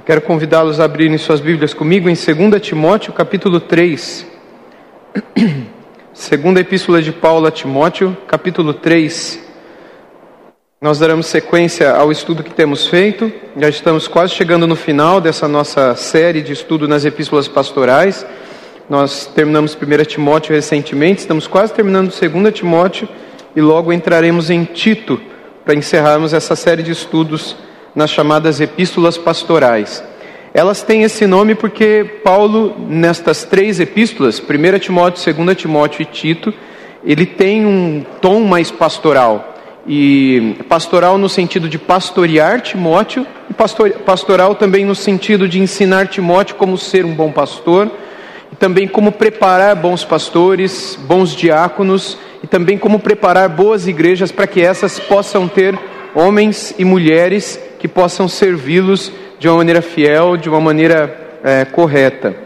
Eu quero convidá-los a abrirem suas Bíblias comigo em 2 Timóteo, capítulo 3. Segunda Epístola de Paulo a Timóteo, capítulo 3. Nós daremos sequência ao estudo que temos feito. Já estamos quase chegando no final dessa nossa série de estudo nas epístolas pastorais. Nós terminamos 1 Timóteo recentemente, estamos quase terminando 2 Timóteo e logo entraremos em Tito para encerrarmos essa série de estudos nas chamadas epístolas pastorais. Elas têm esse nome porque Paulo, nestas três epístolas, 1 Timóteo, 2 Timóteo e Tito, ele tem um tom mais pastoral. E pastoral no sentido de pastorear Timóteo, e pastoral também no sentido de ensinar Timóteo como ser um bom pastor, e também como preparar bons pastores, bons diáconos, e também como preparar boas igrejas para que essas possam ter homens e mulheres que possam servi-los de uma maneira fiel, de uma maneira é, correta.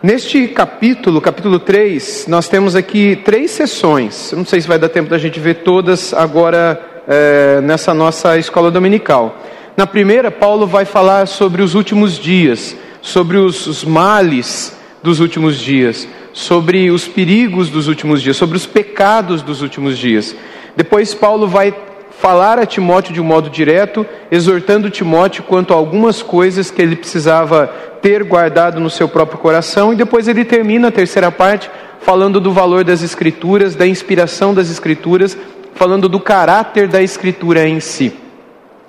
Neste capítulo, capítulo 3, nós temos aqui três sessões. não sei se vai dar tempo da gente ver todas agora é, nessa nossa escola dominical. Na primeira, Paulo vai falar sobre os últimos dias, sobre os, os males dos últimos dias, sobre os perigos dos últimos dias, sobre os pecados dos últimos dias. Depois, Paulo vai falar a Timóteo de um modo direto, exortando Timóteo quanto a algumas coisas que ele precisava ter guardado no seu próprio coração, e depois ele termina a terceira parte falando do valor das Escrituras, da inspiração das Escrituras, falando do caráter da Escritura em si.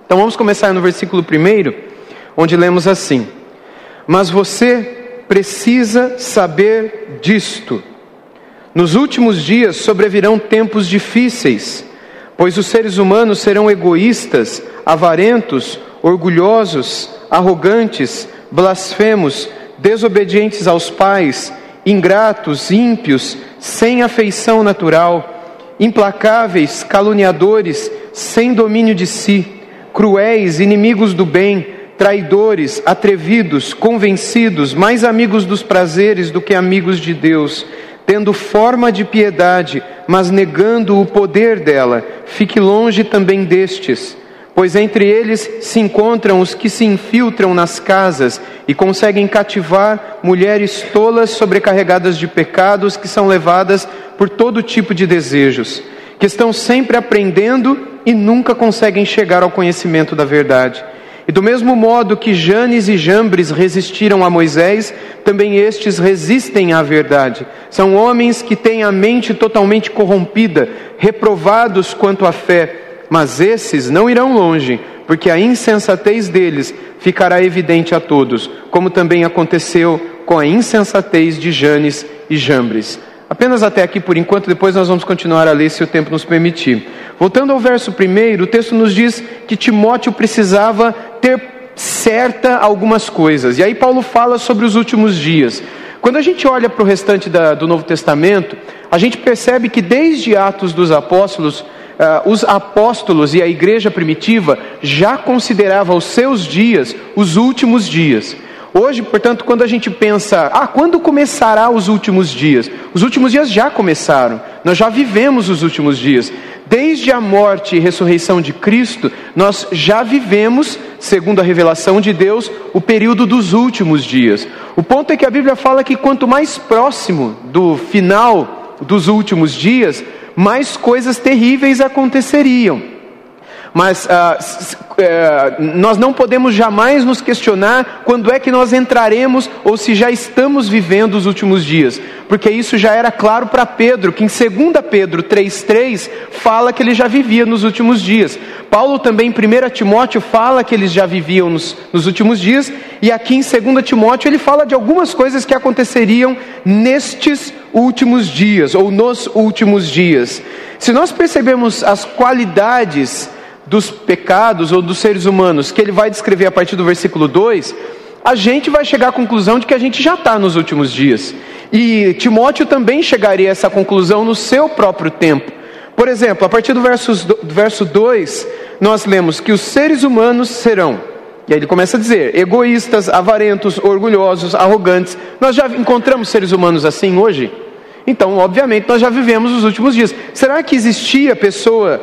Então vamos começar no versículo 1, onde lemos assim: Mas você precisa saber disto. Nos últimos dias sobrevirão tempos difíceis Pois os seres humanos serão egoístas, avarentos, orgulhosos, arrogantes, blasfemos, desobedientes aos pais, ingratos, ímpios, sem afeição natural, implacáveis, caluniadores, sem domínio de si, cruéis, inimigos do bem, traidores, atrevidos, convencidos, mais amigos dos prazeres do que amigos de Deus tendo forma de piedade, mas negando o poder dela, fique longe também destes, pois entre eles se encontram os que se infiltram nas casas e conseguem cativar mulheres tolas sobrecarregadas de pecados que são levadas por todo tipo de desejos, que estão sempre aprendendo e nunca conseguem chegar ao conhecimento da verdade. E do mesmo modo que Janes e Jambres resistiram a Moisés, também estes resistem à verdade. São homens que têm a mente totalmente corrompida, reprovados quanto à fé. Mas esses não irão longe, porque a insensatez deles ficará evidente a todos, como também aconteceu com a insensatez de Janes e Jambres. Apenas até aqui por enquanto, depois nós vamos continuar a ler se o tempo nos permitir. Voltando ao verso primeiro, o texto nos diz que Timóteo precisava ter certa algumas coisas. E aí Paulo fala sobre os últimos dias. Quando a gente olha para o restante da, do Novo Testamento, a gente percebe que desde Atos dos Apóstolos, uh, os apóstolos e a igreja primitiva já consideravam os seus dias os últimos dias. Hoje, portanto, quando a gente pensa, ah, quando começará os últimos dias? Os últimos dias já começaram, nós já vivemos os últimos dias. Desde a morte e ressurreição de Cristo, nós já vivemos, segundo a revelação de Deus, o período dos últimos dias. O ponto é que a Bíblia fala que quanto mais próximo do final dos últimos dias, mais coisas terríveis aconteceriam. Mas ah, eh, nós não podemos jamais nos questionar quando é que nós entraremos ou se já estamos vivendo os últimos dias, porque isso já era claro para Pedro, que em 2 Pedro 3,3 fala que ele já vivia nos últimos dias. Paulo também em 1 Timóteo fala que eles já viviam nos, nos últimos dias, e aqui em 2 Timóteo ele fala de algumas coisas que aconteceriam nestes últimos dias, ou nos últimos dias. Se nós percebemos as qualidades dos pecados ou dos seres humanos que ele vai descrever a partir do versículo 2, a gente vai chegar à conclusão de que a gente já está nos últimos dias. E Timóteo também chegaria a essa conclusão no seu próprio tempo. Por exemplo, a partir do verso, do verso 2, nós lemos que os seres humanos serão, e aí ele começa a dizer, egoístas, avarentos, orgulhosos, arrogantes. Nós já encontramos seres humanos assim hoje? Então, obviamente, nós já vivemos os últimos dias. Será que existia pessoa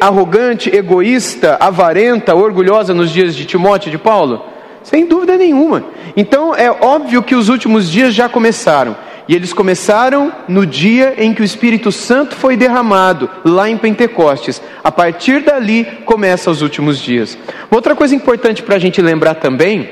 arrogante, egoísta, avarenta, orgulhosa nos dias de Timóteo e de Paulo? Sem dúvida nenhuma. Então é óbvio que os últimos dias já começaram. E eles começaram no dia em que o Espírito Santo foi derramado, lá em Pentecostes. A partir dali começam os últimos dias. Outra coisa importante para a gente lembrar também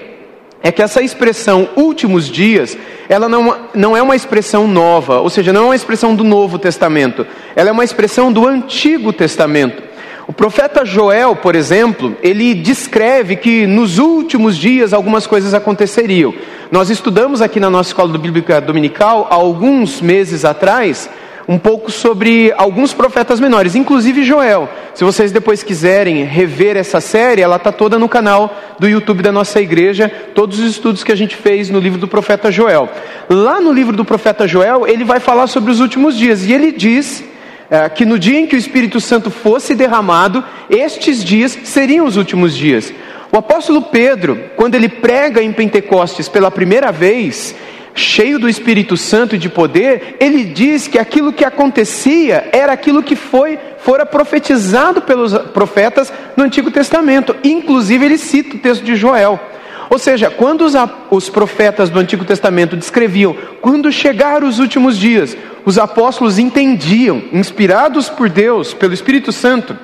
é que essa expressão últimos dias, ela não, não é uma expressão nova, ou seja, não é uma expressão do Novo Testamento, ela é uma expressão do Antigo Testamento. O profeta Joel, por exemplo, ele descreve que nos últimos dias algumas coisas aconteceriam. Nós estudamos aqui na nossa escola bíblica dominical, há alguns meses atrás, um pouco sobre alguns profetas menores, inclusive Joel. Se vocês depois quiserem rever essa série, ela está toda no canal do YouTube da nossa igreja, todos os estudos que a gente fez no livro do profeta Joel. Lá no livro do profeta Joel, ele vai falar sobre os últimos dias, e ele diz é, que no dia em que o Espírito Santo fosse derramado, estes dias seriam os últimos dias. O apóstolo Pedro, quando ele prega em Pentecostes pela primeira vez, cheio do Espírito Santo e de poder, ele diz que aquilo que acontecia era aquilo que foi fora profetizado pelos profetas no Antigo Testamento. Inclusive ele cita o texto de Joel. Ou seja, quando os, os profetas do Antigo Testamento descreviam quando chegar os últimos dias, os apóstolos entendiam, inspirados por Deus, pelo Espírito Santo,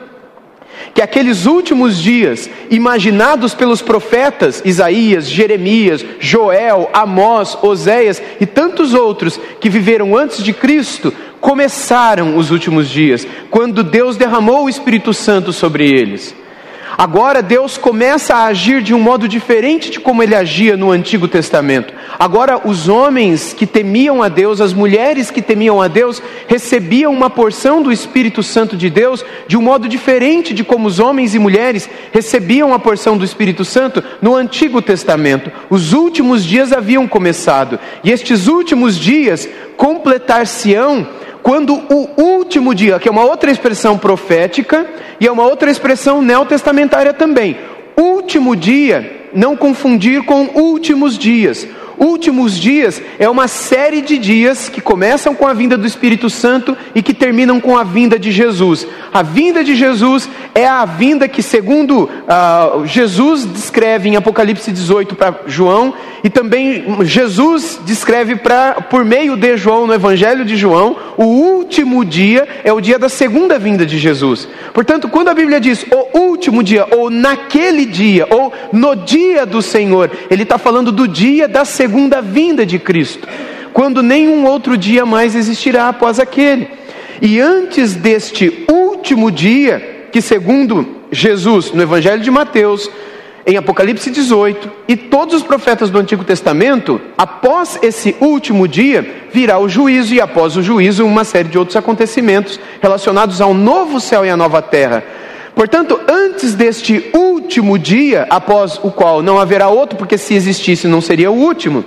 que aqueles últimos dias, imaginados pelos profetas Isaías, Jeremias, Joel, Amós, Oséias e tantos outros que viveram antes de Cristo, começaram os últimos dias, quando Deus derramou o Espírito Santo sobre eles. Agora Deus começa a agir de um modo diferente de como ele agia no Antigo Testamento. Agora os homens que temiam a Deus, as mulheres que temiam a Deus, recebiam uma porção do Espírito Santo de Deus de um modo diferente de como os homens e mulheres recebiam a porção do Espírito Santo no Antigo Testamento. Os últimos dias haviam começado, e estes últimos dias completar-se-ão quando o último dia, que é uma outra expressão profética e é uma outra expressão neotestamentária também. Último dia, não confundir com últimos dias. Últimos dias é uma série de dias que começam com a vinda do Espírito Santo e que terminam com a vinda de Jesus. A vinda de Jesus é a vinda que, segundo uh, Jesus descreve em Apocalipse 18 para João, e também Jesus descreve pra, por meio de João no Evangelho de João, o último dia é o dia da segunda vinda de Jesus. Portanto, quando a Bíblia diz o último dia, ou naquele dia, ou no dia do Senhor, ele está falando do dia da segunda vinda de Cristo, quando nenhum outro dia mais existirá após aquele. E antes deste último dia, que segundo Jesus no Evangelho de Mateus, em Apocalipse 18, e todos os profetas do Antigo Testamento, após esse último dia, virá o juízo, e após o juízo, uma série de outros acontecimentos relacionados ao novo céu e à nova terra. Portanto, antes deste último dia, após o qual não haverá outro, porque se existisse não seria o último,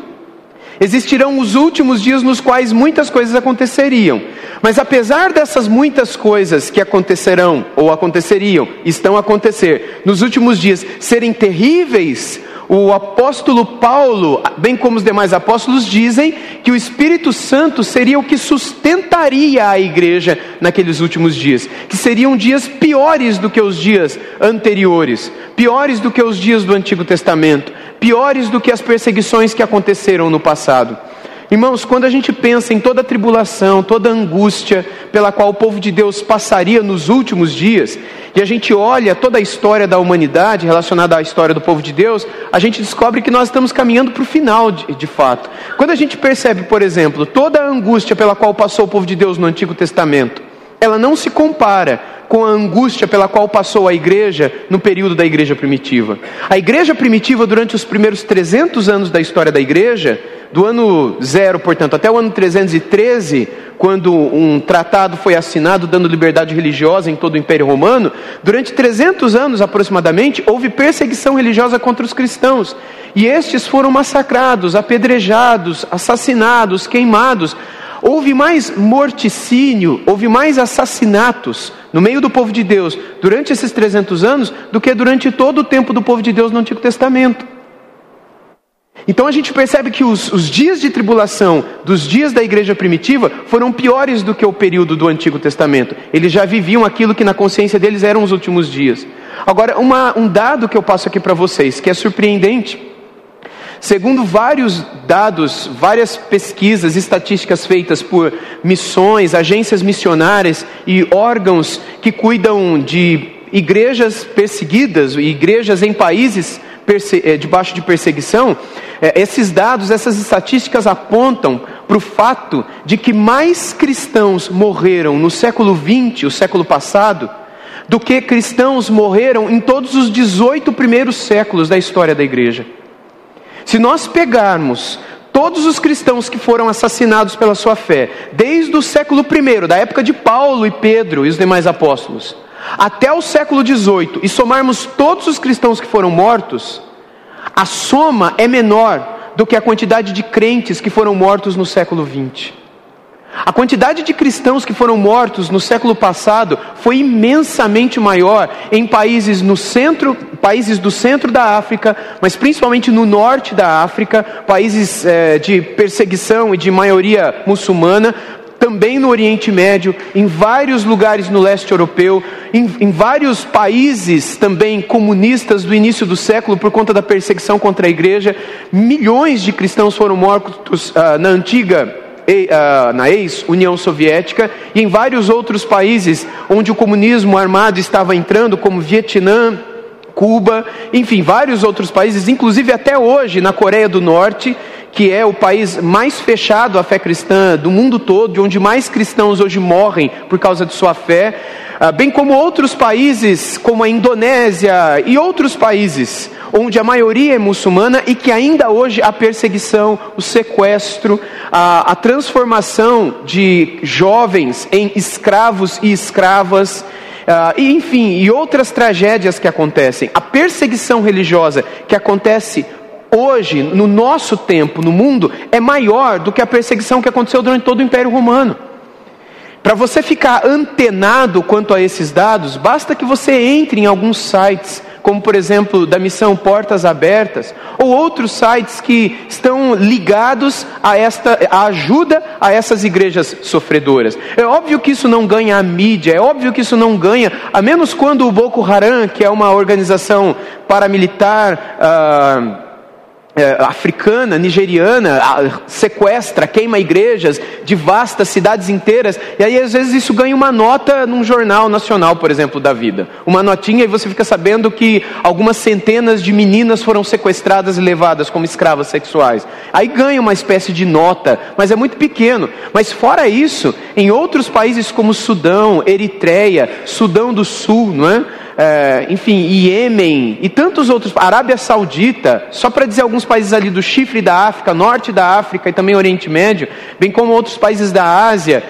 Existirão os últimos dias nos quais muitas coisas aconteceriam. Mas apesar dessas muitas coisas que acontecerão ou aconteceriam, estão a acontecer nos últimos dias, serem terríveis, o apóstolo Paulo, bem como os demais apóstolos, dizem que o Espírito Santo seria o que sustentaria a igreja naqueles últimos dias, que seriam dias piores do que os dias anteriores, piores do que os dias do Antigo Testamento, piores do que as perseguições que aconteceram no passado. Irmãos, quando a gente pensa em toda a tribulação, toda a angústia pela qual o povo de Deus passaria nos últimos dias, e a gente olha toda a história da humanidade relacionada à história do povo de Deus, a gente descobre que nós estamos caminhando para o final de, de fato. Quando a gente percebe, por exemplo, toda a angústia pela qual passou o povo de Deus no Antigo Testamento, ela não se compara com a angústia pela qual passou a igreja no período da igreja primitiva. A igreja primitiva, durante os primeiros 300 anos da história da igreja, do ano zero, portanto, até o ano 313, quando um tratado foi assinado dando liberdade religiosa em todo o Império Romano, durante 300 anos aproximadamente, houve perseguição religiosa contra os cristãos. E estes foram massacrados, apedrejados, assassinados, queimados. Houve mais morticínio, houve mais assassinatos no meio do povo de Deus durante esses 300 anos do que durante todo o tempo do povo de Deus no Antigo Testamento. Então a gente percebe que os, os, dias de tribulação dos dias da igreja primitiva foram piores do que o período do Antigo Testamento. Eles já viviam aquilo que na consciência deles eram os últimos dias. Agora, uma, um dado que eu passo aqui para vocês, que é surpreendente, Segundo vários dados, várias pesquisas, estatísticas feitas por missões, agências missionárias e órgãos que cuidam de igrejas perseguidas, igrejas em países eh, debaixo de perseguição, eh, esses dados, essas estatísticas apontam para o fato de que mais cristãos morreram no século XX, o século passado, do que cristãos morreram em todos os 18 primeiros séculos da história da igreja. Se nós pegarmos todos os cristãos que foram assassinados pela sua fé, desde o século I, da época de Paulo e Pedro e os demais apóstolos, até o século XVIII, e somarmos todos os cristãos que foram mortos, a soma é menor do que a quantidade de crentes que foram mortos no século XX. A quantidade de cristãos que foram mortos no século passado foi imensamente maior em países no centro, países do centro da África, mas principalmente no norte da África, países é, de perseguição e de maioria muçulmana, também no Oriente Médio, em vários lugares no leste europeu, em, em, vários países também comunistas do início do século por conta da perseguição contra a igreja. Milhões de cristãos foram mortos uh, na antiga ah, na ex-União Soviética e em vários outros países onde o comunismo armado estava entrando, como Vietnã, Cuba, enfim, vários outros países, inclusive até hoje na Coreia do Norte, que é o país mais fechado à fé cristã do mundo todo, onde mais cristãos hoje morrem por causa de sua fé, ah, bem como outros países como a Indonésia e outros países onde a maioria é muçulmana e que ainda hoje há perseguição, o sequestro, a, a transformação de jovens em escravos e escravas. Uh, e, enfim, e outras tragédias que acontecem. A perseguição religiosa que acontece hoje, no nosso tempo, no mundo, é maior do que a perseguição que aconteceu durante todo o Império Romano. Para você ficar antenado quanto a esses dados, basta que você entre em alguns sites como por exemplo da missão Portas Abertas, ou outros sites que estão ligados a esta a ajuda a essas igrejas sofredoras. É óbvio que isso não ganha a mídia, é óbvio que isso não ganha, a menos quando o Boko Haram, que é uma organização paramilitar, ah, é, africana, nigeriana, sequestra, queima igrejas de vastas cidades inteiras, e aí às vezes isso ganha uma nota num jornal nacional, por exemplo, da vida. Uma notinha e você fica sabendo que algumas centenas de meninas foram sequestradas e levadas como escravas sexuais. Aí ganha uma espécie de nota, mas é muito pequeno. Mas fora isso, em outros países como Sudão, Eritreia, Sudão do Sul, não é? É, enfim, Iêmen e tantos outros, Arábia Saudita, só para dizer alguns países ali do chifre da África, norte da África e também Oriente Médio, bem como outros países da Ásia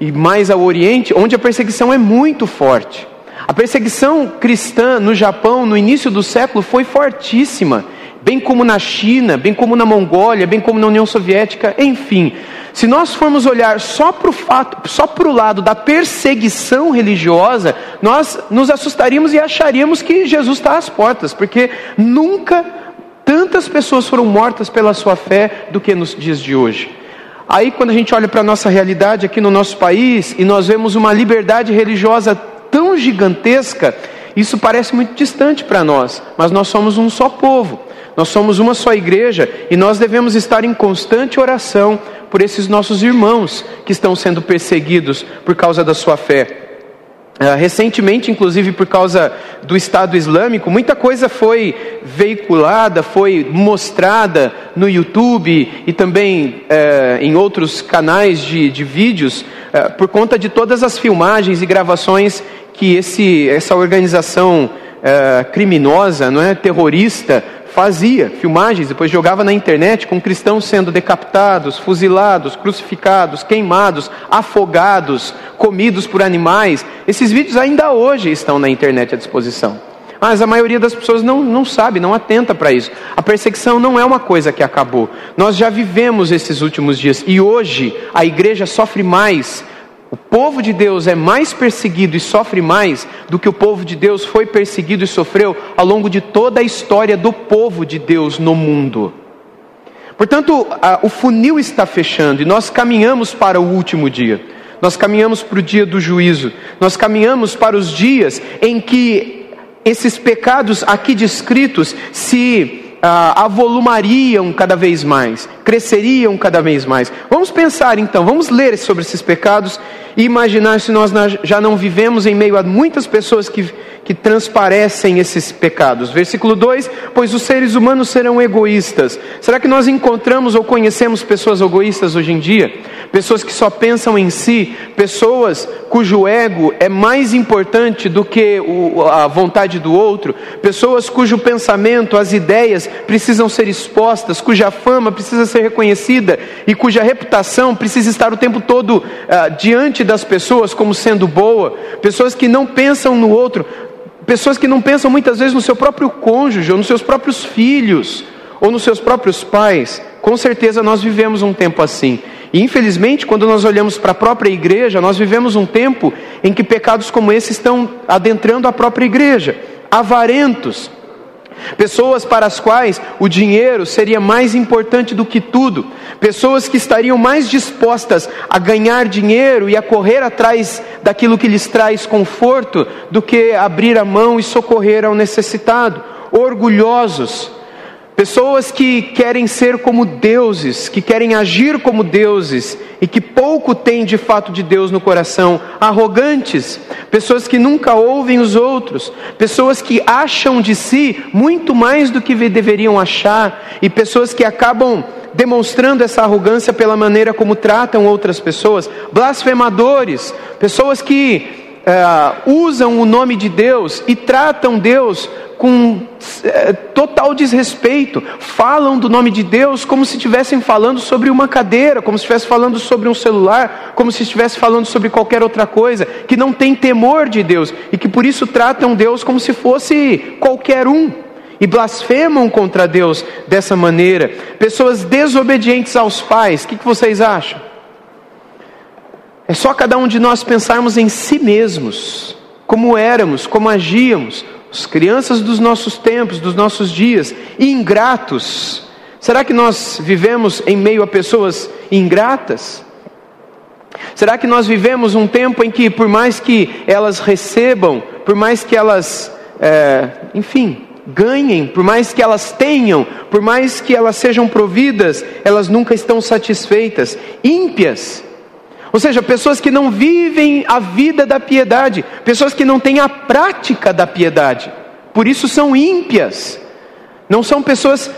e mais ao Oriente, onde a perseguição é muito forte. A perseguição cristã no Japão no início do século foi fortíssima, bem como na China, bem como na Mongólia, bem como na União Soviética, enfim. Se nós formos olhar só para o fato, só para o lado da perseguição religiosa, nós nos assustaríamos e acharíamos que Jesus está às portas, porque nunca tantas pessoas foram mortas pela sua fé do que nos dias de hoje. Aí, quando a gente olha para a nossa realidade aqui no nosso país e nós vemos uma liberdade religiosa tão gigantesca, isso parece muito distante para nós, mas nós somos um só povo, nós somos uma só igreja e nós devemos estar em constante oração por esses nossos irmãos que estão sendo perseguidos por causa da sua fé. Uh, recentemente, inclusive por causa do Estado Islâmico, muita coisa foi veiculada, foi mostrada no YouTube e também uh, em outros canais de, de vídeos, uh, por conta de todas as filmagens e gravações que esse, essa organização criminosa, não é, terrorista, fazia filmagens, depois jogava na internet com cristãos sendo decapitados, fuzilados, crucificados, queimados, afogados, comidos por animais. Esses vídeos ainda hoje estão na internet à disposição. Mas a maioria das pessoas não, não sabe, não atenta para isso. A perseguição não é uma coisa que acabou. Nós já vivemos esses últimos dias e hoje a igreja sofre mais o povo de Deus é mais perseguido e sofre mais do que o povo de Deus foi perseguido e sofreu ao longo de toda a história do povo de Deus no mundo. Portanto, a, o funil está fechando e nós caminhamos para o último dia. Nós caminhamos para o dia do juízo. Nós caminhamos para os dias em que esses pecados aqui descritos se ah, avolumariam cada vez mais, cresceriam cada vez mais. Vamos pensar então, vamos ler sobre esses pecados e imaginar se nós já não vivemos em meio a muitas pessoas que, que transparecem esses pecados. Versículo 2: Pois os seres humanos serão egoístas. Será que nós encontramos ou conhecemos pessoas egoístas hoje em dia? Pessoas que só pensam em si, pessoas cujo ego é mais importante do que o, a vontade do outro, pessoas cujo pensamento, as ideias precisam ser expostas, cuja fama precisa ser reconhecida e cuja reputação precisa estar o tempo todo uh, diante das pessoas como sendo boa, pessoas que não pensam no outro, pessoas que não pensam muitas vezes no seu próprio cônjuge, ou nos seus próprios filhos, ou nos seus próprios pais. Com certeza nós vivemos um tempo assim. E infelizmente, quando nós olhamos para a própria igreja, nós vivemos um tempo em que pecados como esse estão adentrando a própria igreja. Avarentos, pessoas para as quais o dinheiro seria mais importante do que tudo, pessoas que estariam mais dispostas a ganhar dinheiro e a correr atrás daquilo que lhes traz conforto do que abrir a mão e socorrer ao necessitado, orgulhosos, Pessoas que querem ser como deuses, que querem agir como deuses e que pouco têm de fato de Deus no coração, arrogantes, pessoas que nunca ouvem os outros, pessoas que acham de si muito mais do que deveriam achar e pessoas que acabam demonstrando essa arrogância pela maneira como tratam outras pessoas, blasfemadores, pessoas que uh, usam o nome de Deus e tratam Deus com é, total desrespeito, falam do nome de Deus como se estivessem falando sobre uma cadeira, como se estivessem falando sobre um celular, como se estivessem falando sobre qualquer outra coisa, que não tem temor de Deus e que por isso tratam Deus como se fosse qualquer um. E blasfemam contra Deus dessa maneira. Pessoas desobedientes aos pais, o que, que vocês acham? É só cada um de nós pensarmos em si mesmos, como éramos, como agíamos, as crianças dos nossos tempos, dos nossos dias, ingratos. Será que nós vivemos em meio a pessoas ingratas? Será que nós vivemos um tempo em que, por mais que elas recebam, por mais que elas, é, enfim, ganhem, por mais que elas tenham, por mais que elas sejam providas, elas nunca estão satisfeitas, ímpias, ou seja, pessoas que não vivem a vida da piedade, pessoas que não têm a prática da piedade, por isso são ímpias, não são pessoas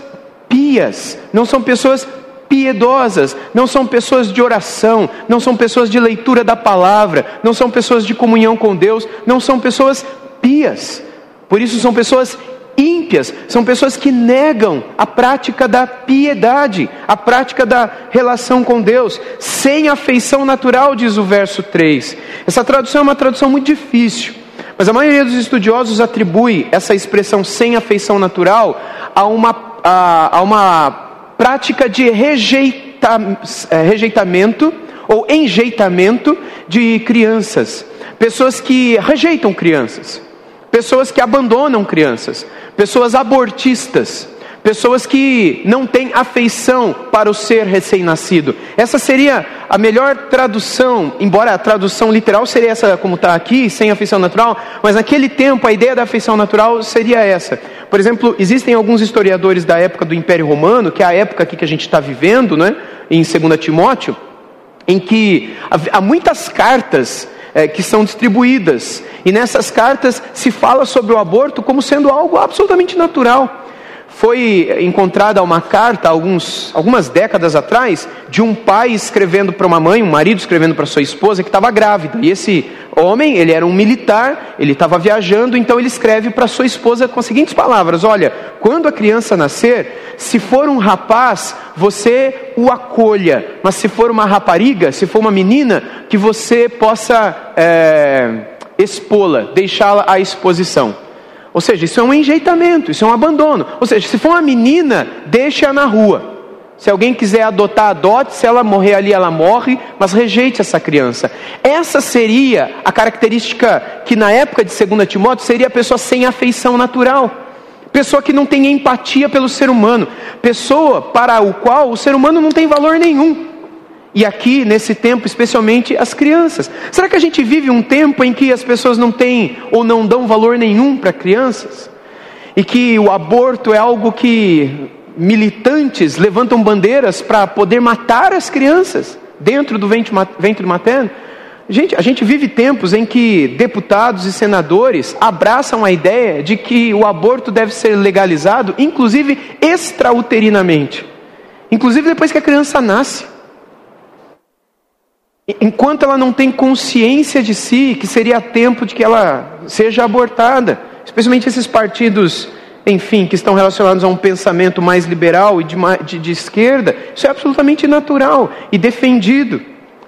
pias, não são pessoas piedosas, não são pessoas de oração, não são pessoas de leitura da palavra, não são pessoas de comunhão com Deus, não são pessoas pias, por isso são pessoas ímpias, são pessoas que negam a prática da piedade, a prática da relação com Deus, sem afeição natural, diz o verso 3. Essa tradução é uma tradução muito difícil, mas a maioria dos estudiosos atribui essa expressão sem afeição natural a uma, a, a uma prática de rejeita, é, rejeitamento ou enjeitamento de crianças, pessoas que rejeitam crianças pessoas que abandonam crianças, pessoas abortistas, pessoas que não têm afeição para o ser recém-nascido. Essa seria a melhor tradução, embora a tradução literal seria essa como está aqui, sem afeição natural, mas naquele tempo a ideia da afeição natural seria essa. Por exemplo, existem alguns historiadores da época do Império Romano, que é a época aqui que a gente está vivendo, né, em 2 Timóteo, em que há muitas cartas é, que são distribuídas. E nessas cartas se fala sobre o aborto como sendo algo absolutamente natural. Foi encontrada uma carta alguns, algumas décadas atrás de um pai escrevendo para uma mãe, um marido escrevendo para sua esposa que estava grávida. E esse homem, ele era um militar, ele estava viajando, então ele escreve para sua esposa com as seguintes palavras: Olha, quando a criança nascer, se for um rapaz, você o acolha, mas se for uma rapariga, se for uma menina, que você possa é, expô-la, deixá-la à exposição. Ou seja, isso é um enjeitamento, isso é um abandono. Ou seja, se for uma menina, deixe-a na rua. Se alguém quiser adotar, adote. Se ela morrer ali, ela morre, mas rejeite essa criança. Essa seria a característica que na época de 2 Timóteo seria a pessoa sem afeição natural. Pessoa que não tem empatia pelo ser humano. Pessoa para o qual o ser humano não tem valor nenhum. E aqui, nesse tempo, especialmente as crianças. Será que a gente vive um tempo em que as pessoas não têm ou não dão valor nenhum para crianças? e que o aborto é algo que militantes levantam bandeiras para poder matar as crianças dentro do ventre materno. Gente, a gente vive tempos em que deputados e senadores abraçam a ideia de que o aborto deve ser legalizado, inclusive extrauterinamente, inclusive depois que a criança nasce. Enquanto ela não tem consciência de si, que seria tempo de que ela seja abortada, especialmente esses partidos, enfim, que estão relacionados a um pensamento mais liberal e de, de, de esquerda, isso é absolutamente natural e defendido.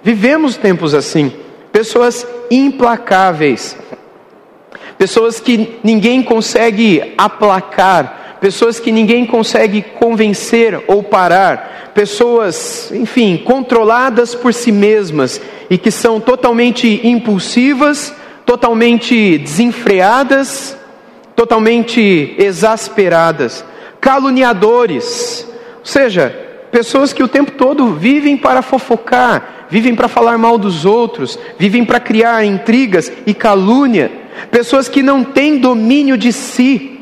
Vivemos tempos assim. Pessoas implacáveis, pessoas que ninguém consegue aplacar, pessoas que ninguém consegue convencer ou parar, pessoas, enfim, controladas por si mesmas e que são totalmente impulsivas, totalmente desenfreadas, totalmente exasperadas, caluniadores, ou seja, pessoas que o tempo todo vivem para fofocar, vivem para falar mal dos outros, vivem para criar intrigas e calúnia, pessoas que não têm domínio de si,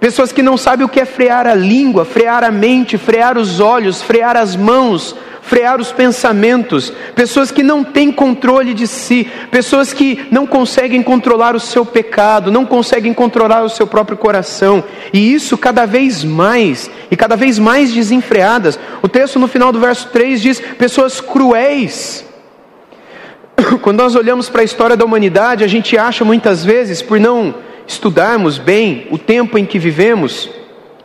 pessoas que não sabem o que é frear a língua, frear a mente, frear os olhos, frear as mãos, frear os pensamentos, pessoas que não têm controle de si, pessoas que não conseguem controlar o seu pecado, não conseguem controlar o seu próprio coração, e isso cada vez mais, e cada vez mais desenfreadas. O texto no final do verso 3 diz: pessoas cruéis. Quando nós olhamos para a história da humanidade, a gente acha muitas vezes, por não estudarmos bem o tempo em que vivemos,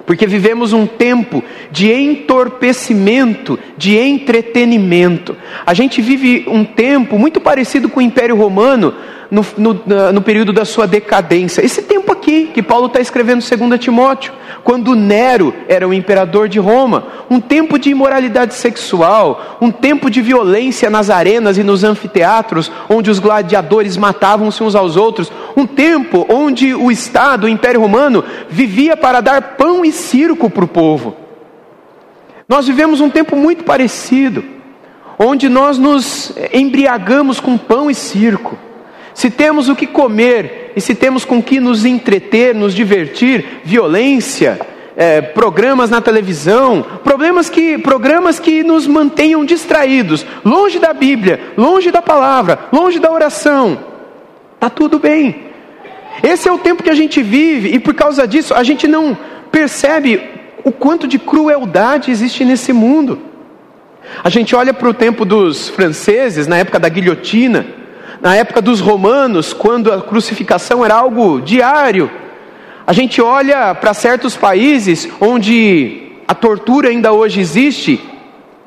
porque vivemos um tempo de entorpecimento, de entretenimento. A gente vive um tempo muito parecido com o Império Romano no, no, no período da sua decadência. Esse tempo aqui que Paulo está escrevendo 2 Timóteo quando Nero era o imperador de Roma, um tempo de imoralidade sexual, um tempo de violência nas arenas e nos anfiteatros, onde os gladiadores matavam-se uns aos outros, um tempo onde o Estado, o Império Romano, vivia para dar pão e circo para o povo. Nós vivemos um tempo muito parecido, onde nós nos embriagamos com pão e circo. Se temos o que comer e se temos com que nos entreter, nos divertir, violência, é, programas na televisão, problemas que, programas que nos mantenham distraídos, longe da Bíblia, longe da palavra, longe da oração, está tudo bem. Esse é o tempo que a gente vive e por causa disso a gente não percebe o quanto de crueldade existe nesse mundo. A gente olha para o tempo dos franceses, na época da guilhotina, na época dos romanos, quando a crucificação era algo diário. A gente olha para certos países onde a tortura ainda hoje existe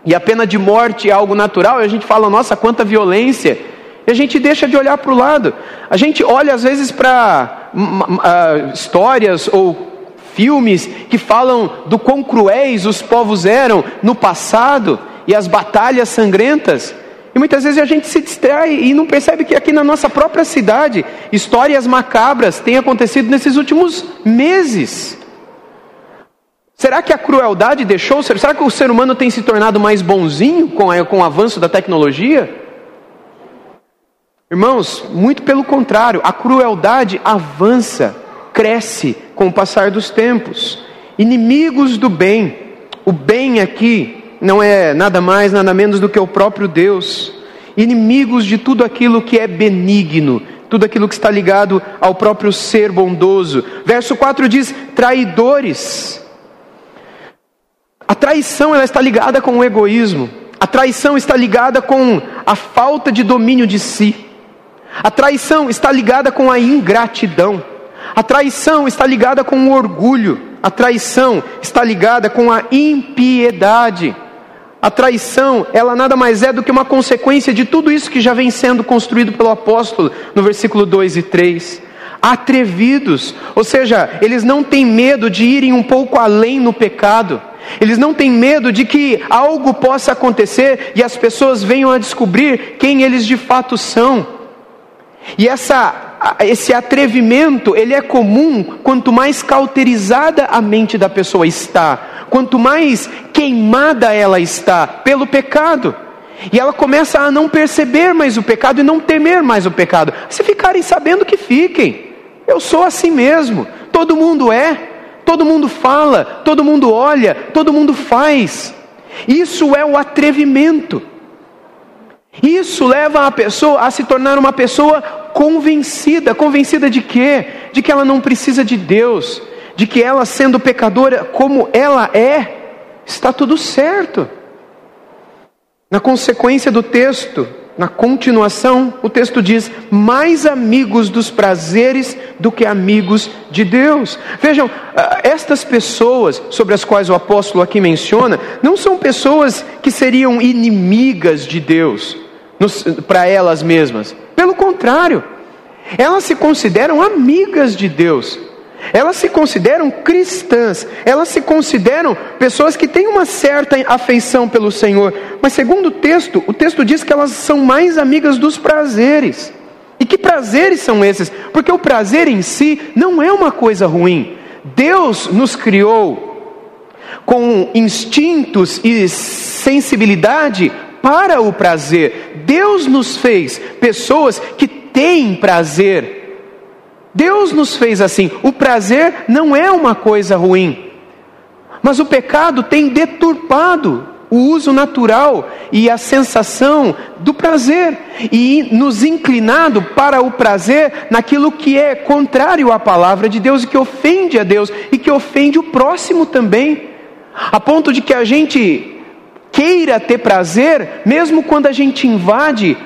e a pena de morte é algo natural, e a gente fala, nossa, quanta violência, e a gente deixa de olhar para o lado. A gente olha às vezes para uh, histórias ou filmes que falam do quão cruéis os povos eram no passado e as batalhas sangrentas. E muitas vezes a gente se distrai e não percebe que aqui na nossa própria cidade, histórias macabras têm acontecido nesses últimos meses. Será que a crueldade deixou? Será que o ser humano tem se tornado mais bonzinho com, a, com o avanço da tecnologia? Irmãos, muito pelo contrário, a crueldade avança, cresce com o passar dos tempos. Inimigos do bem, o bem aqui não é nada mais, nada menos do que o próprio Deus, inimigos de tudo aquilo que é benigno, tudo aquilo que está ligado ao próprio ser bondoso. Verso 4 diz: traidores. A traição ela está ligada com o egoísmo. A traição está ligada com a falta de domínio de si. A traição está ligada com a ingratidão. A traição está ligada com o orgulho. A traição está ligada com a impiedade. A traição, ela nada mais é do que uma consequência de tudo isso que já vem sendo construído pelo apóstolo no versículo 2 e 3. Atrevidos, ou seja, eles não têm medo de irem um pouco além no pecado. Eles não têm medo de que algo possa acontecer e as pessoas venham a descobrir quem eles de fato são. E essa, esse atrevimento, ele é comum quanto mais cauterizada a mente da pessoa está, quanto mais queimada ela está pelo pecado. E ela começa a não perceber mais o pecado e não temer mais o pecado. Se ficarem sabendo que fiquem. Eu sou assim mesmo. Todo mundo é. todo mundo fala, todo mundo olha, todo mundo faz. Isso é o atrevimento. Isso leva a pessoa a se tornar uma pessoa convencida. Convencida de quê? De que ela não precisa de Deus, de que ela, sendo pecadora como ela é, está tudo certo. Na consequência do texto, na continuação, o texto diz: mais amigos dos prazeres do que amigos de Deus. Vejam, ah, estas pessoas sobre as quais o apóstolo aqui menciona, não são pessoas que seriam inimigas de Deus para elas mesmas. Pelo contrário, elas se consideram amigas de Deus. Elas se consideram cristãs, elas se consideram pessoas que têm uma certa afeição pelo Senhor, mas segundo o texto, o texto diz que elas são mais amigas dos prazeres. E que prazeres são esses? Porque o prazer em si não é uma coisa ruim. Deus nos criou com instintos e sensibilidade para o prazer. Deus nos fez pessoas que têm prazer Deus nos fez assim. O prazer não é uma coisa ruim, mas o pecado tem deturpado o uso natural e a sensação do prazer e nos inclinado para o prazer naquilo que é contrário à palavra de Deus e que ofende a Deus e que ofende o próximo também, a ponto de que a gente queira ter prazer mesmo quando a gente invade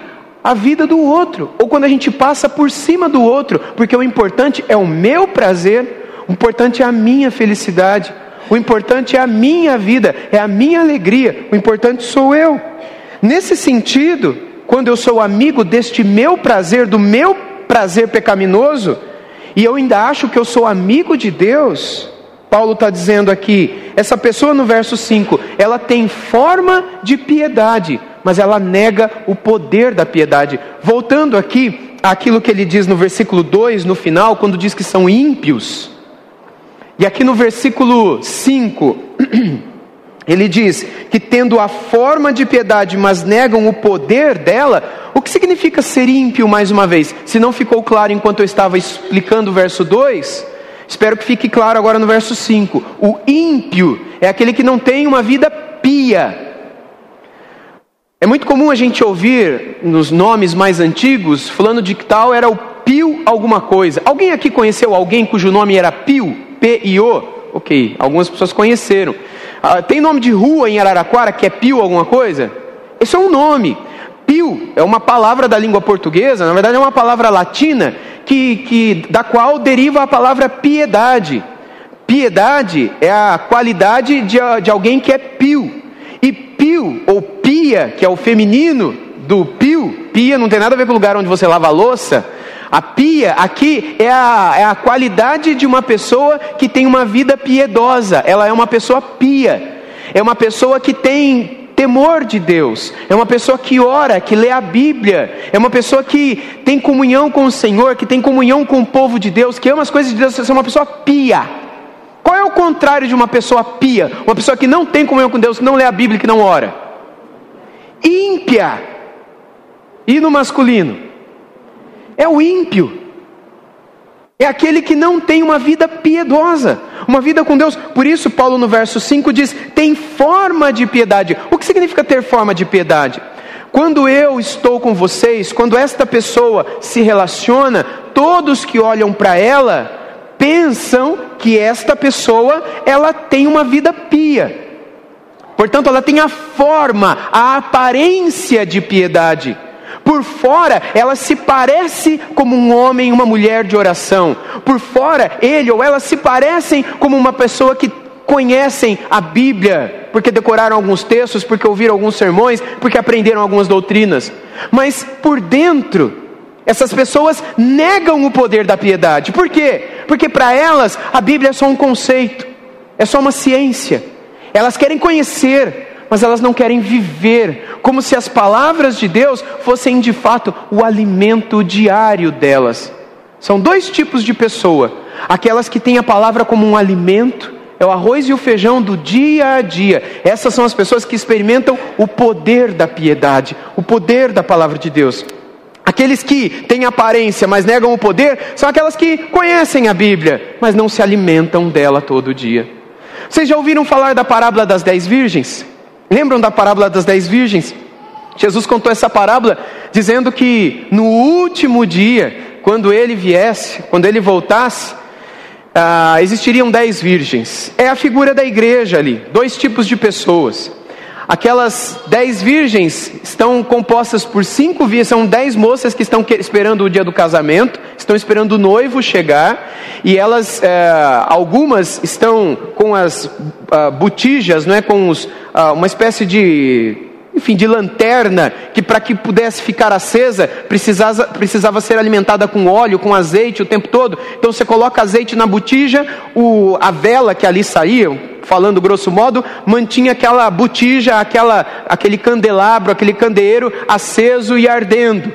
a vida do outro, ou quando a gente passa por cima do outro, porque o importante é o meu prazer, o importante é a minha felicidade, o importante é a minha vida, é a minha alegria, o importante sou eu. Nesse sentido, quando eu sou amigo deste meu prazer, do meu prazer pecaminoso, e eu ainda acho que eu sou amigo de Deus, Paulo está dizendo aqui, essa pessoa no verso 5, ela tem forma de piedade, mas ela nega o poder da piedade. Voltando aqui àquilo que ele diz no versículo 2, no final, quando diz que são ímpios. E aqui no versículo 5, ele diz que tendo a forma de piedade, mas negam o poder dela, o que significa ser ímpio mais uma vez? Se não ficou claro enquanto eu estava explicando o verso 2, espero que fique claro agora no verso 5. O ímpio é aquele que não tem uma vida pia, é muito comum a gente ouvir nos nomes mais antigos falando de que tal era o Pio alguma coisa. Alguém aqui conheceu alguém cujo nome era Pio? P-I-O? Ok, algumas pessoas conheceram. Ah, tem nome de rua em Araraquara que é Pio alguma coisa? Esse é um nome. Pio é uma palavra da língua portuguesa, na verdade é uma palavra latina que, que da qual deriva a palavra piedade. Piedade é a qualidade de, de alguém que é pio. E pio ou pia, que é o feminino do pio, pia não tem nada a ver com o lugar onde você lava a louça. A pia aqui é a, é a qualidade de uma pessoa que tem uma vida piedosa, ela é uma pessoa pia, é uma pessoa que tem temor de Deus, é uma pessoa que ora, que lê a Bíblia, é uma pessoa que tem comunhão com o Senhor, que tem comunhão com o povo de Deus, que ama as coisas de Deus, é uma pessoa pia. Qual é o contrário de uma pessoa pia? Uma pessoa que não tem comunhão com Deus, que não lê a Bíblia, que não ora. Ímpia. E no masculino? É o ímpio. É aquele que não tem uma vida piedosa, uma vida com Deus. Por isso, Paulo no verso 5 diz: tem forma de piedade. O que significa ter forma de piedade? Quando eu estou com vocês, quando esta pessoa se relaciona, todos que olham para ela pensam que esta pessoa ela tem uma vida pia. Portanto, ela tem a forma, a aparência de piedade. Por fora, ela se parece como um homem, uma mulher de oração. Por fora, ele ou ela se parecem como uma pessoa que conhecem a Bíblia, porque decoraram alguns textos, porque ouviram alguns sermões, porque aprenderam algumas doutrinas. Mas por dentro, essas pessoas negam o poder da piedade. Por quê? Porque para elas a Bíblia é só um conceito, é só uma ciência. Elas querem conhecer, mas elas não querem viver, como se as palavras de Deus fossem de fato o alimento diário delas. São dois tipos de pessoa: aquelas que têm a palavra como um alimento, é o arroz e o feijão do dia a dia. Essas são as pessoas que experimentam o poder da piedade, o poder da palavra de Deus. Aqueles que têm aparência, mas negam o poder, são aquelas que conhecem a Bíblia, mas não se alimentam dela todo dia. Vocês já ouviram falar da parábola das dez virgens? Lembram da parábola das dez virgens? Jesus contou essa parábola dizendo que no último dia, quando ele viesse, quando ele voltasse, ah, existiriam dez virgens. É a figura da igreja ali, dois tipos de pessoas. Aquelas dez virgens estão compostas por cinco virgens, são dez moças que estão esperando o dia do casamento, estão esperando o noivo chegar, e elas, é, algumas estão com as uh, botijas, não é, com os, uh, uma espécie de enfim, de lanterna, que para que pudesse ficar acesa, precisava, precisava ser alimentada com óleo, com azeite o tempo todo. Então você coloca azeite na botija, o, a vela que ali saía, falando grosso modo, mantinha aquela botija, aquela, aquele candelabro, aquele candeeiro aceso e ardendo.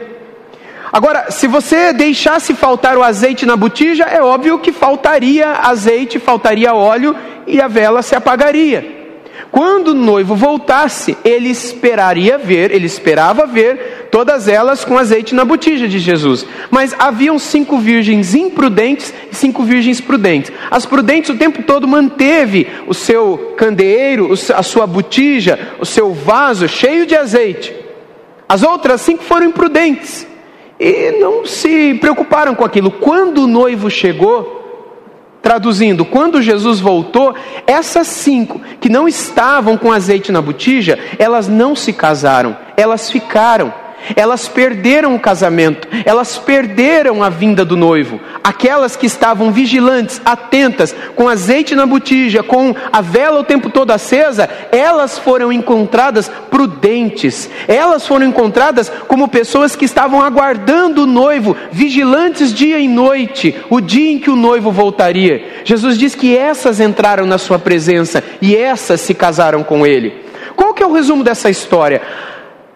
Agora, se você deixasse faltar o azeite na botija, é óbvio que faltaria azeite, faltaria óleo e a vela se apagaria. Quando o noivo voltasse, ele esperaria ver, ele esperava ver todas elas com azeite na botija de Jesus. Mas haviam cinco virgens imprudentes e cinco virgens prudentes. As prudentes o tempo todo manteve o seu candeeiro, a sua botija, o seu vaso cheio de azeite. As outras cinco foram imprudentes e não se preocuparam com aquilo. Quando o noivo chegou, Traduzindo, quando Jesus voltou, essas cinco que não estavam com azeite na botija, elas não se casaram, elas ficaram. Elas perderam o casamento, elas perderam a vinda do noivo. Aquelas que estavam vigilantes, atentas, com azeite na botija, com a vela o tempo todo acesa, elas foram encontradas prudentes. Elas foram encontradas como pessoas que estavam aguardando o noivo, vigilantes dia e noite, o dia em que o noivo voltaria. Jesus diz que essas entraram na sua presença e essas se casaram com ele. Qual que é o resumo dessa história?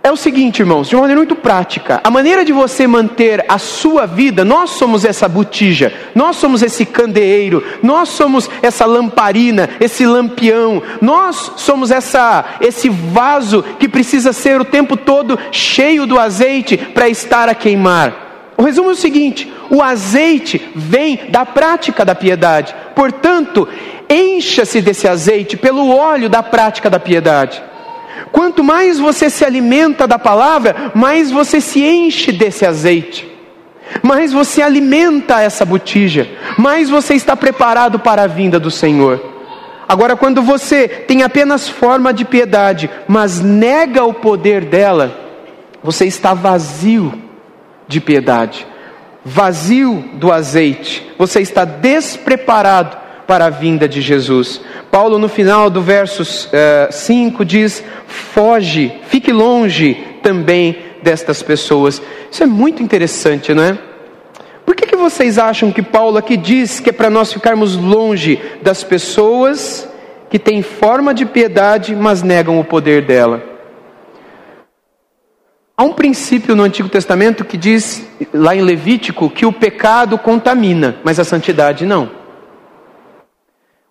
É o seguinte, irmãos, de uma maneira muito prática: a maneira de você manter a sua vida, nós somos essa botija, nós somos esse candeeiro, nós somos essa lamparina, esse lampião, nós somos essa, esse vaso que precisa ser o tempo todo cheio do azeite para estar a queimar. O resumo é o seguinte: o azeite vem da prática da piedade, portanto, encha-se desse azeite pelo óleo da prática da piedade. Quanto mais você se alimenta da palavra, mais você se enche desse azeite, mais você alimenta essa botija, mais você está preparado para a vinda do Senhor. Agora, quando você tem apenas forma de piedade, mas nega o poder dela, você está vazio de piedade, vazio do azeite, você está despreparado para a vinda de Jesus. Paulo, no final do verso 5, uh, diz: foge, fique longe também destas pessoas. Isso é muito interessante, não é? Por que, que vocês acham que Paulo aqui diz que é para nós ficarmos longe das pessoas que têm forma de piedade, mas negam o poder dela? Há um princípio no Antigo Testamento que diz, lá em Levítico, que o pecado contamina, mas a santidade não.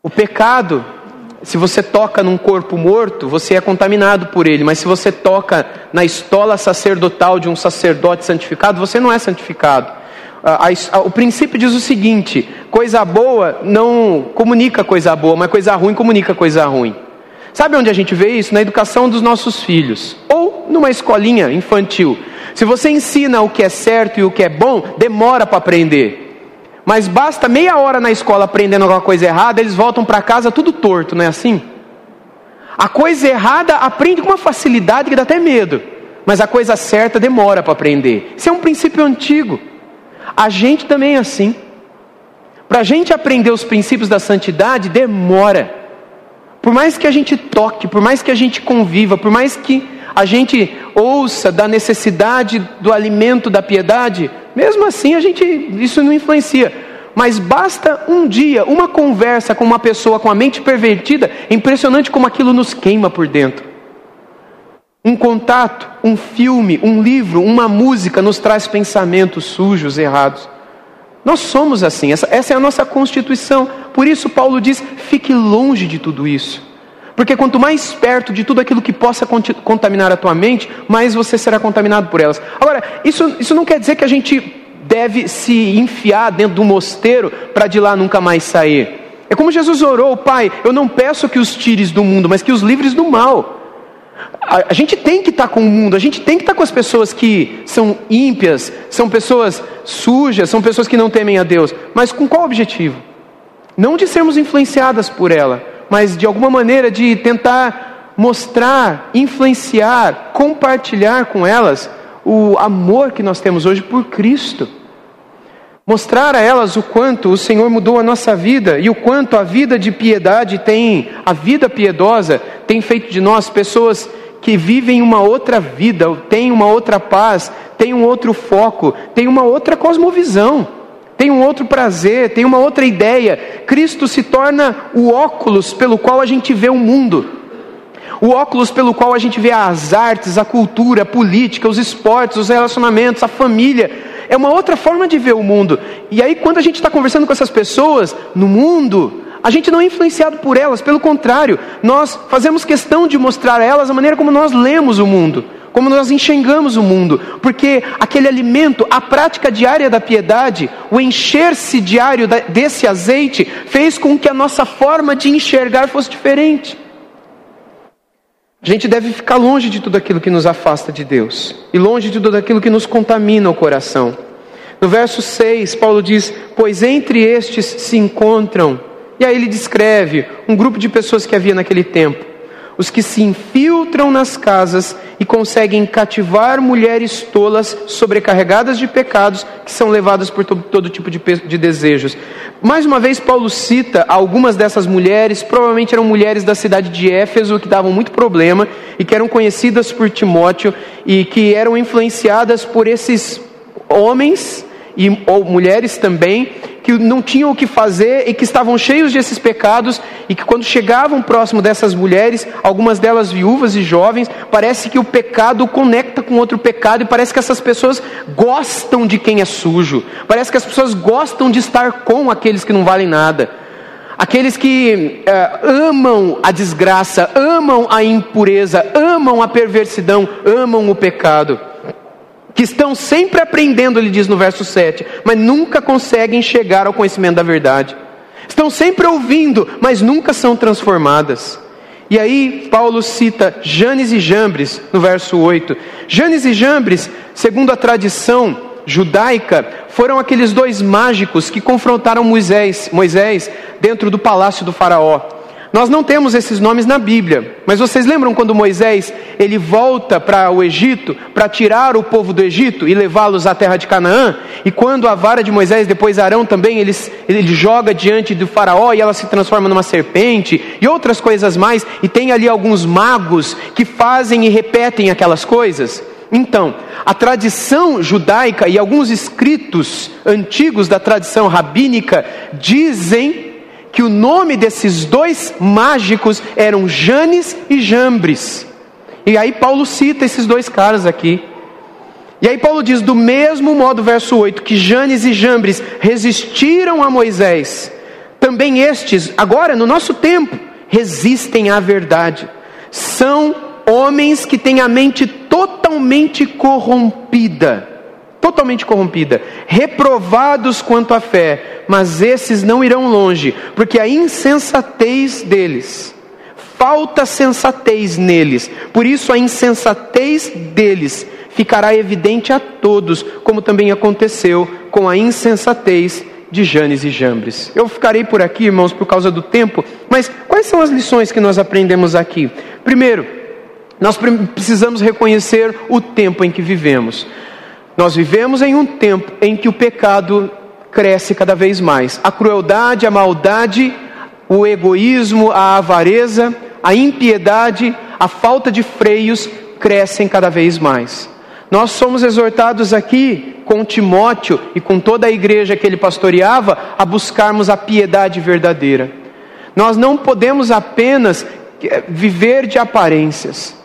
O pecado, se você toca num corpo morto, você é contaminado por ele, mas se você toca na estola sacerdotal de um sacerdote santificado, você não é santificado. o princípio diz o seguinte: coisa boa não comunica coisa boa, mas coisa ruim comunica coisa ruim. Sabe onde a gente vê isso? Na educação dos nossos filhos, ou numa escolinha infantil. Se você ensina o que é certo e o que é bom, demora para aprender. Mas basta meia hora na escola aprendendo alguma coisa errada, eles voltam para casa tudo torto, não é assim? A coisa errada aprende com uma facilidade que dá até medo, mas a coisa certa demora para aprender. Isso é um princípio antigo. A gente também é assim. Para a gente aprender os princípios da santidade, demora. Por mais que a gente toque, por mais que a gente conviva, por mais que a gente ouça da necessidade do alimento da piedade, mesmo assim a gente isso não influencia. Mas basta um dia, uma conversa com uma pessoa com a mente pervertida, é impressionante como aquilo nos queima por dentro. Um contato, um filme, um livro, uma música nos traz pensamentos sujos, errados. Nós somos assim, essa, essa é a nossa constituição. Por isso, Paulo diz: fique longe de tudo isso. Porque quanto mais perto de tudo aquilo que possa contaminar a tua mente, mais você será contaminado por elas. Agora, isso, isso não quer dizer que a gente deve se enfiar dentro do mosteiro para de lá nunca mais sair. É como Jesus orou, Pai, eu não peço que os tires do mundo, mas que os livres do mal. A, gente tem que estar tá com o mundo, a gente tem que estar tá com as pessoas que são ímpias, são pessoas sujas, são pessoas que não temem a Deus. Mas com qual objetivo? Não de sermos influenciadas por ela, mas de alguma maneira de tentar mostrar, influenciar, compartilhar com elas o amor que nós temos hoje por Cristo. Mostrar a elas o quanto o Senhor mudou a nossa vida e o quanto a vida de piedade tem, a vida piedosa tem feito de nós pessoas que vivem uma outra vida, têm uma outra paz, têm um outro foco, têm uma outra cosmovisão tem um outro prazer, tem uma outra ideia. Cristo se torna o óculos pelo qual a gente vê o mundo. O óculos pelo qual a gente vê as artes, a cultura, a política, os esportes, os relacionamentos, a família. É uma outra forma de ver o mundo. E aí, quando a gente está conversando com essas pessoas no mundo, a gente não é influenciado por elas, pelo contrário, nós fazemos questão de mostrar a elas a maneira como nós lemos o mundo como nós enxergamos o mundo, porque aquele alimento, a prática diária da piedade, o encher-se diário desse azeite, fez com que a nossa forma de enxergar fosse diferente. A gente deve ficar longe de tudo aquilo que nos afasta de Deus e longe de tudo aquilo que nos contamina o coração. No verso 6, Paulo diz: Pois entre estes se encontram, e aí ele descreve um grupo de pessoas que havia naquele tempo os que se infiltram nas casas e conseguem cativar mulheres tolas sobrecarregadas de pecados que são levadas por todo, todo tipo de, de desejos. Mais uma vez, Paulo cita algumas dessas mulheres, provavelmente eram mulheres da cidade de Éfeso que davam muito problema e que eram conhecidas por Timóteo e que eram influenciadas por esses homens e ou mulheres também que não tinham o que fazer e que estavam cheios desses pecados e que quando chegavam próximo dessas mulheres, algumas delas viúvas e jovens, parece que o pecado conecta com outro pecado e parece que essas pessoas gostam de quem é sujo. Parece que as pessoas gostam de estar com aqueles que não valem nada. Aqueles que é, amam a desgraça, amam a impureza, amam a perversidão, amam o pecado que estão sempre aprendendo, ele diz no verso 7, mas nunca conseguem chegar ao conhecimento da verdade. Estão sempre ouvindo, mas nunca são transformadas. E aí, Paulo cita Janes e Jambres no verso 8. Janes e Jambres, segundo a tradição judaica, foram aqueles dois mágicos que confrontaram Moisés, Moisés dentro do palácio do Faraó. Nós não temos esses nomes na Bíblia, mas vocês lembram quando Moisés ele volta para o Egito para tirar o povo do Egito e levá-los à terra de Canaã? E quando a vara de Moisés, depois Arão também, ele, ele joga diante do faraó e ela se transforma numa serpente e outras coisas mais, e tem ali alguns magos que fazem e repetem aquelas coisas? Então, a tradição judaica e alguns escritos antigos da tradição rabínica dizem que o nome desses dois mágicos eram Janes e Jambres. E aí Paulo cita esses dois caras aqui. E aí Paulo diz, do mesmo modo, verso 8, que Janes e Jambres resistiram a Moisés, também estes, agora no nosso tempo, resistem à verdade. São homens que têm a mente totalmente corrompida totalmente corrompida, reprovados quanto à fé, mas esses não irão longe, porque a insensatez deles, falta sensatez neles, por isso a insensatez deles ficará evidente a todos, como também aconteceu com a insensatez de Janes e Jambres. Eu ficarei por aqui, irmãos, por causa do tempo, mas quais são as lições que nós aprendemos aqui? Primeiro, nós precisamos reconhecer o tempo em que vivemos. Nós vivemos em um tempo em que o pecado cresce cada vez mais. A crueldade, a maldade, o egoísmo, a avareza, a impiedade, a falta de freios crescem cada vez mais. Nós somos exortados aqui com Timóteo e com toda a igreja que ele pastoreava a buscarmos a piedade verdadeira. Nós não podemos apenas eh, viver de aparências.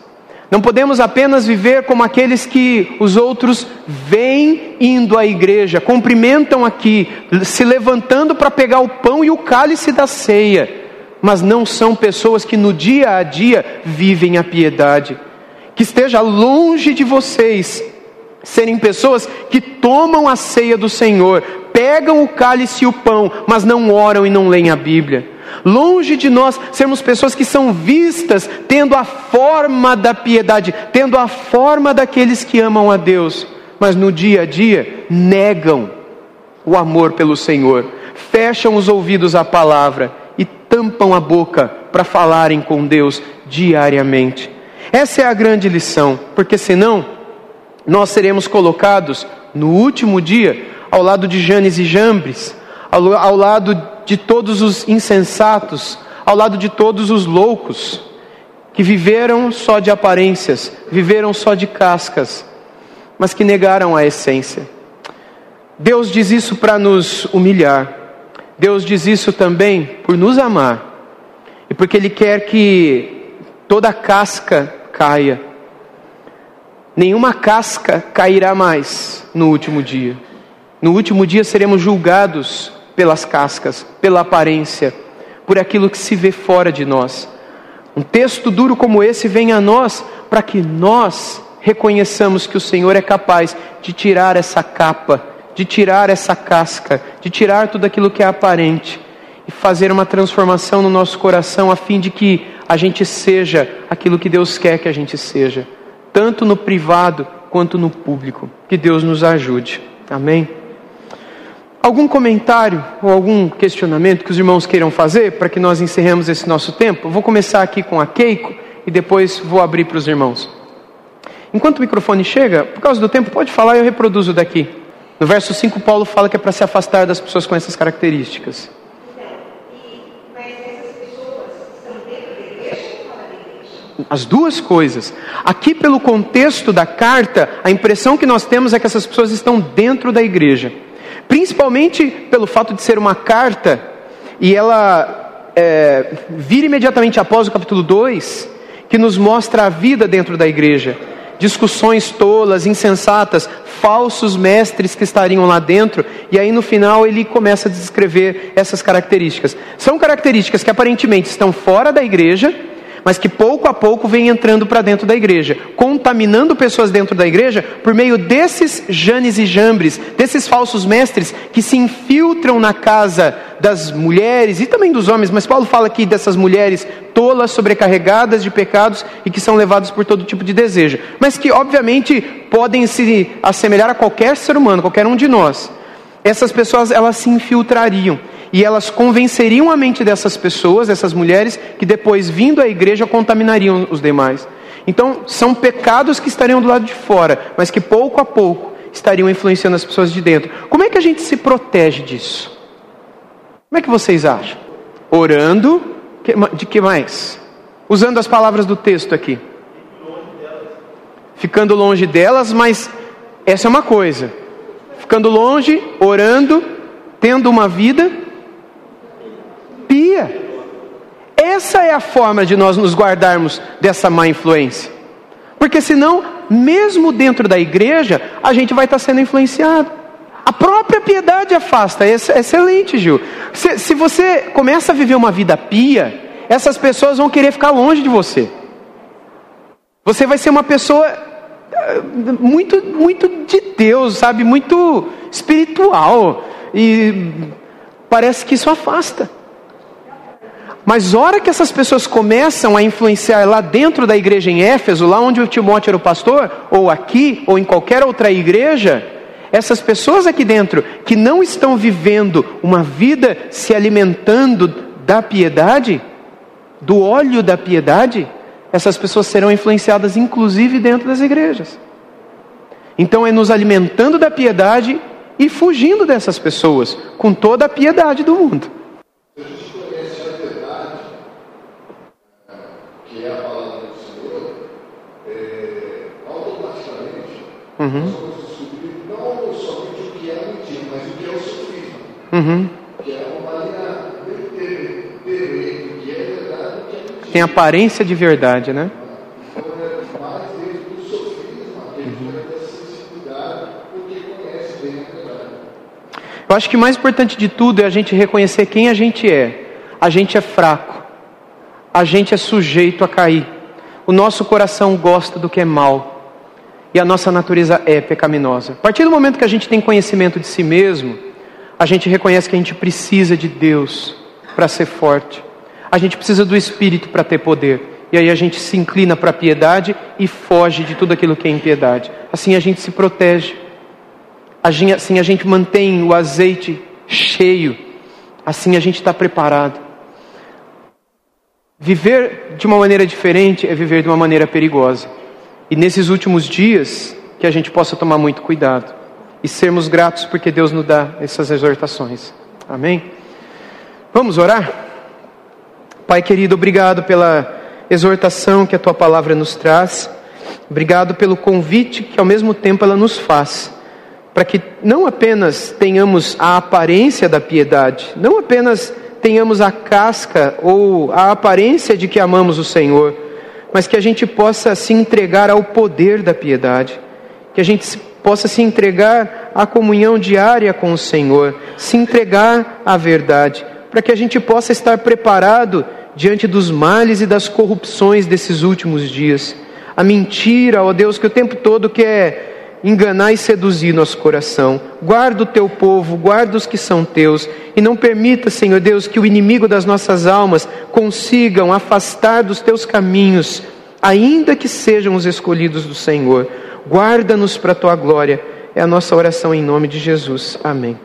Não podemos apenas viver como aqueles que os outros vêm indo à igreja, cumprimentam aqui, se levantando para pegar o pão e o cálice da ceia, mas não são pessoas que no dia a dia vivem a piedade. Que esteja longe de vocês serem pessoas que tomam a ceia do Senhor, pegam o cálice e o pão, mas não oram e não leem a Bíblia. Longe de nós sermos pessoas que são vistas tendo a forma da piedade, tendo a forma daqueles que amam a Deus, mas no dia a dia negam o amor pelo Senhor, fecham os ouvidos à palavra e tampam a boca para falarem com Deus diariamente. Essa é a grande lição, porque senão nós seremos colocados no último dia ao lado de Janes e Jambres, ao, ao lado de todos os insensatos, ao lado de todos os loucos, que viveram só de aparências, viveram só de cascas, mas que negaram a essência. Deus diz isso para nos humilhar, Deus diz isso também por nos amar, e porque Ele quer que toda casca caia. Nenhuma casca cairá mais no último dia. No último dia seremos julgados pelas cascas, pela aparência, por aquilo que se vê fora de nós. Um texto duro como esse vem a nós para que nós reconheçamos que o Senhor é capaz de tirar essa capa, de tirar essa casca, de tirar tudo aquilo que é aparente e fazer uma transformação no nosso coração a fim de que a gente seja aquilo que Deus quer que a gente seja, tanto no privado quanto no público. Que Deus nos ajude. Amém. Algum comentário ou algum questionamento que os irmãos queiram fazer para que nós encerremos esse nosso tempo? vou começar aqui com a Keiko e depois vou abrir para os irmãos. Enquanto o microfone chega, por causa do tempo, pode falar e eu reproduzo daqui. No verso 5, Paulo fala que é para se afastar das pessoas com essas características. As duas coisas. Aqui, pelo contexto da carta, a impressão que nós temos é que essas pessoas estão dentro da igreja principalmente pelo fato de ser uma carta e ela é, vir imediatamente após o capítulo 2, que nos mostra a vida dentro da igreja. Discussões tolas, insensatas, falsos mestres que estariam lá dentro, e aí no final ele começa a descrever essas características. São características que aparentemente estão fora da igreja, mas que pouco a pouco vem entrando para dentro da igreja, contaminando pessoas dentro da igreja por meio desses Janes e Jambres, desses falsos mestres que se infiltram na casa das mulheres e também dos homens, mas Paulo fala aqui dessas mulheres tolas, sobrecarregadas de pecados e que são levadas por todo tipo de desejo, mas que obviamente podem se assemelhar a qualquer ser humano, qualquer um de nós. Essas pessoas elas se infiltrariam e elas convenceriam a mente dessas pessoas, dessas mulheres, que depois, vindo à igreja, contaminariam os demais. Então, são pecados que estariam do lado de fora, mas que pouco a pouco estariam influenciando as pessoas de dentro. Como é que a gente se protege disso? Como é que vocês acham? Orando, de que mais? Usando as palavras do texto aqui. Ficando longe delas, mas essa é uma coisa. Ficando longe, orando, tendo uma vida pia. Essa é a forma de nós nos guardarmos dessa má influência. Porque senão, mesmo dentro da igreja, a gente vai estar sendo influenciado. A própria piedade afasta. É excelente, Gil. Se, se você começa a viver uma vida pia, essas pessoas vão querer ficar longe de você. Você vai ser uma pessoa eh, muito, muito de Deus, sabe? Muito espiritual. E parece que isso afasta. Mas hora que essas pessoas começam a influenciar lá dentro da igreja em Éfeso, lá onde o Timóteo era o pastor, ou aqui, ou em qualquer outra igreja, essas pessoas aqui dentro que não estão vivendo uma vida se alimentando da piedade, do óleo da piedade, essas pessoas serão influenciadas inclusive dentro das igrejas. Então é nos alimentando da piedade e fugindo dessas pessoas com toda a piedade do mundo. Uhum. não somente o que é mentira, mas o que é o sofismo. Uhum. Que é uma linha o que é verdade o que é mentira. Tem aparência de verdade, né? Sofisma. Eu acho que o mais importante de tudo é a gente reconhecer quem a gente é. A gente é fraco, a gente é sujeito a cair. O nosso coração gosta do que é mal. E a nossa natureza é pecaminosa. A partir do momento que a gente tem conhecimento de si mesmo, a gente reconhece que a gente precisa de Deus para ser forte. A gente precisa do Espírito para ter poder. E aí a gente se inclina para a piedade e foge de tudo aquilo que é impiedade. Assim a gente se protege. Assim a gente mantém o azeite cheio. Assim a gente está preparado. Viver de uma maneira diferente é viver de uma maneira perigosa. E nesses últimos dias, que a gente possa tomar muito cuidado e sermos gratos porque Deus nos dá essas exortações. Amém? Vamos orar? Pai querido, obrigado pela exortação que a tua palavra nos traz. Obrigado pelo convite que ao mesmo tempo ela nos faz, para que não apenas tenhamos a aparência da piedade, não apenas tenhamos a casca ou a aparência de que amamos o Senhor, mas que a gente possa se entregar ao poder da piedade, que a gente possa se entregar à comunhão diária com o Senhor, se entregar à verdade, para que a gente possa estar preparado diante dos males e das corrupções desses últimos dias. A mentira, ó Deus, que o tempo todo quer enganar e seduzir nosso coração. Guarda o teu povo, guarda os que são teus, e não permita, Senhor Deus, que o inimigo das nossas almas consigam afastar dos teus caminhos, ainda que sejam os escolhidos do Senhor. Guarda-nos para a tua glória. É a nossa oração em nome de Jesus. Amém.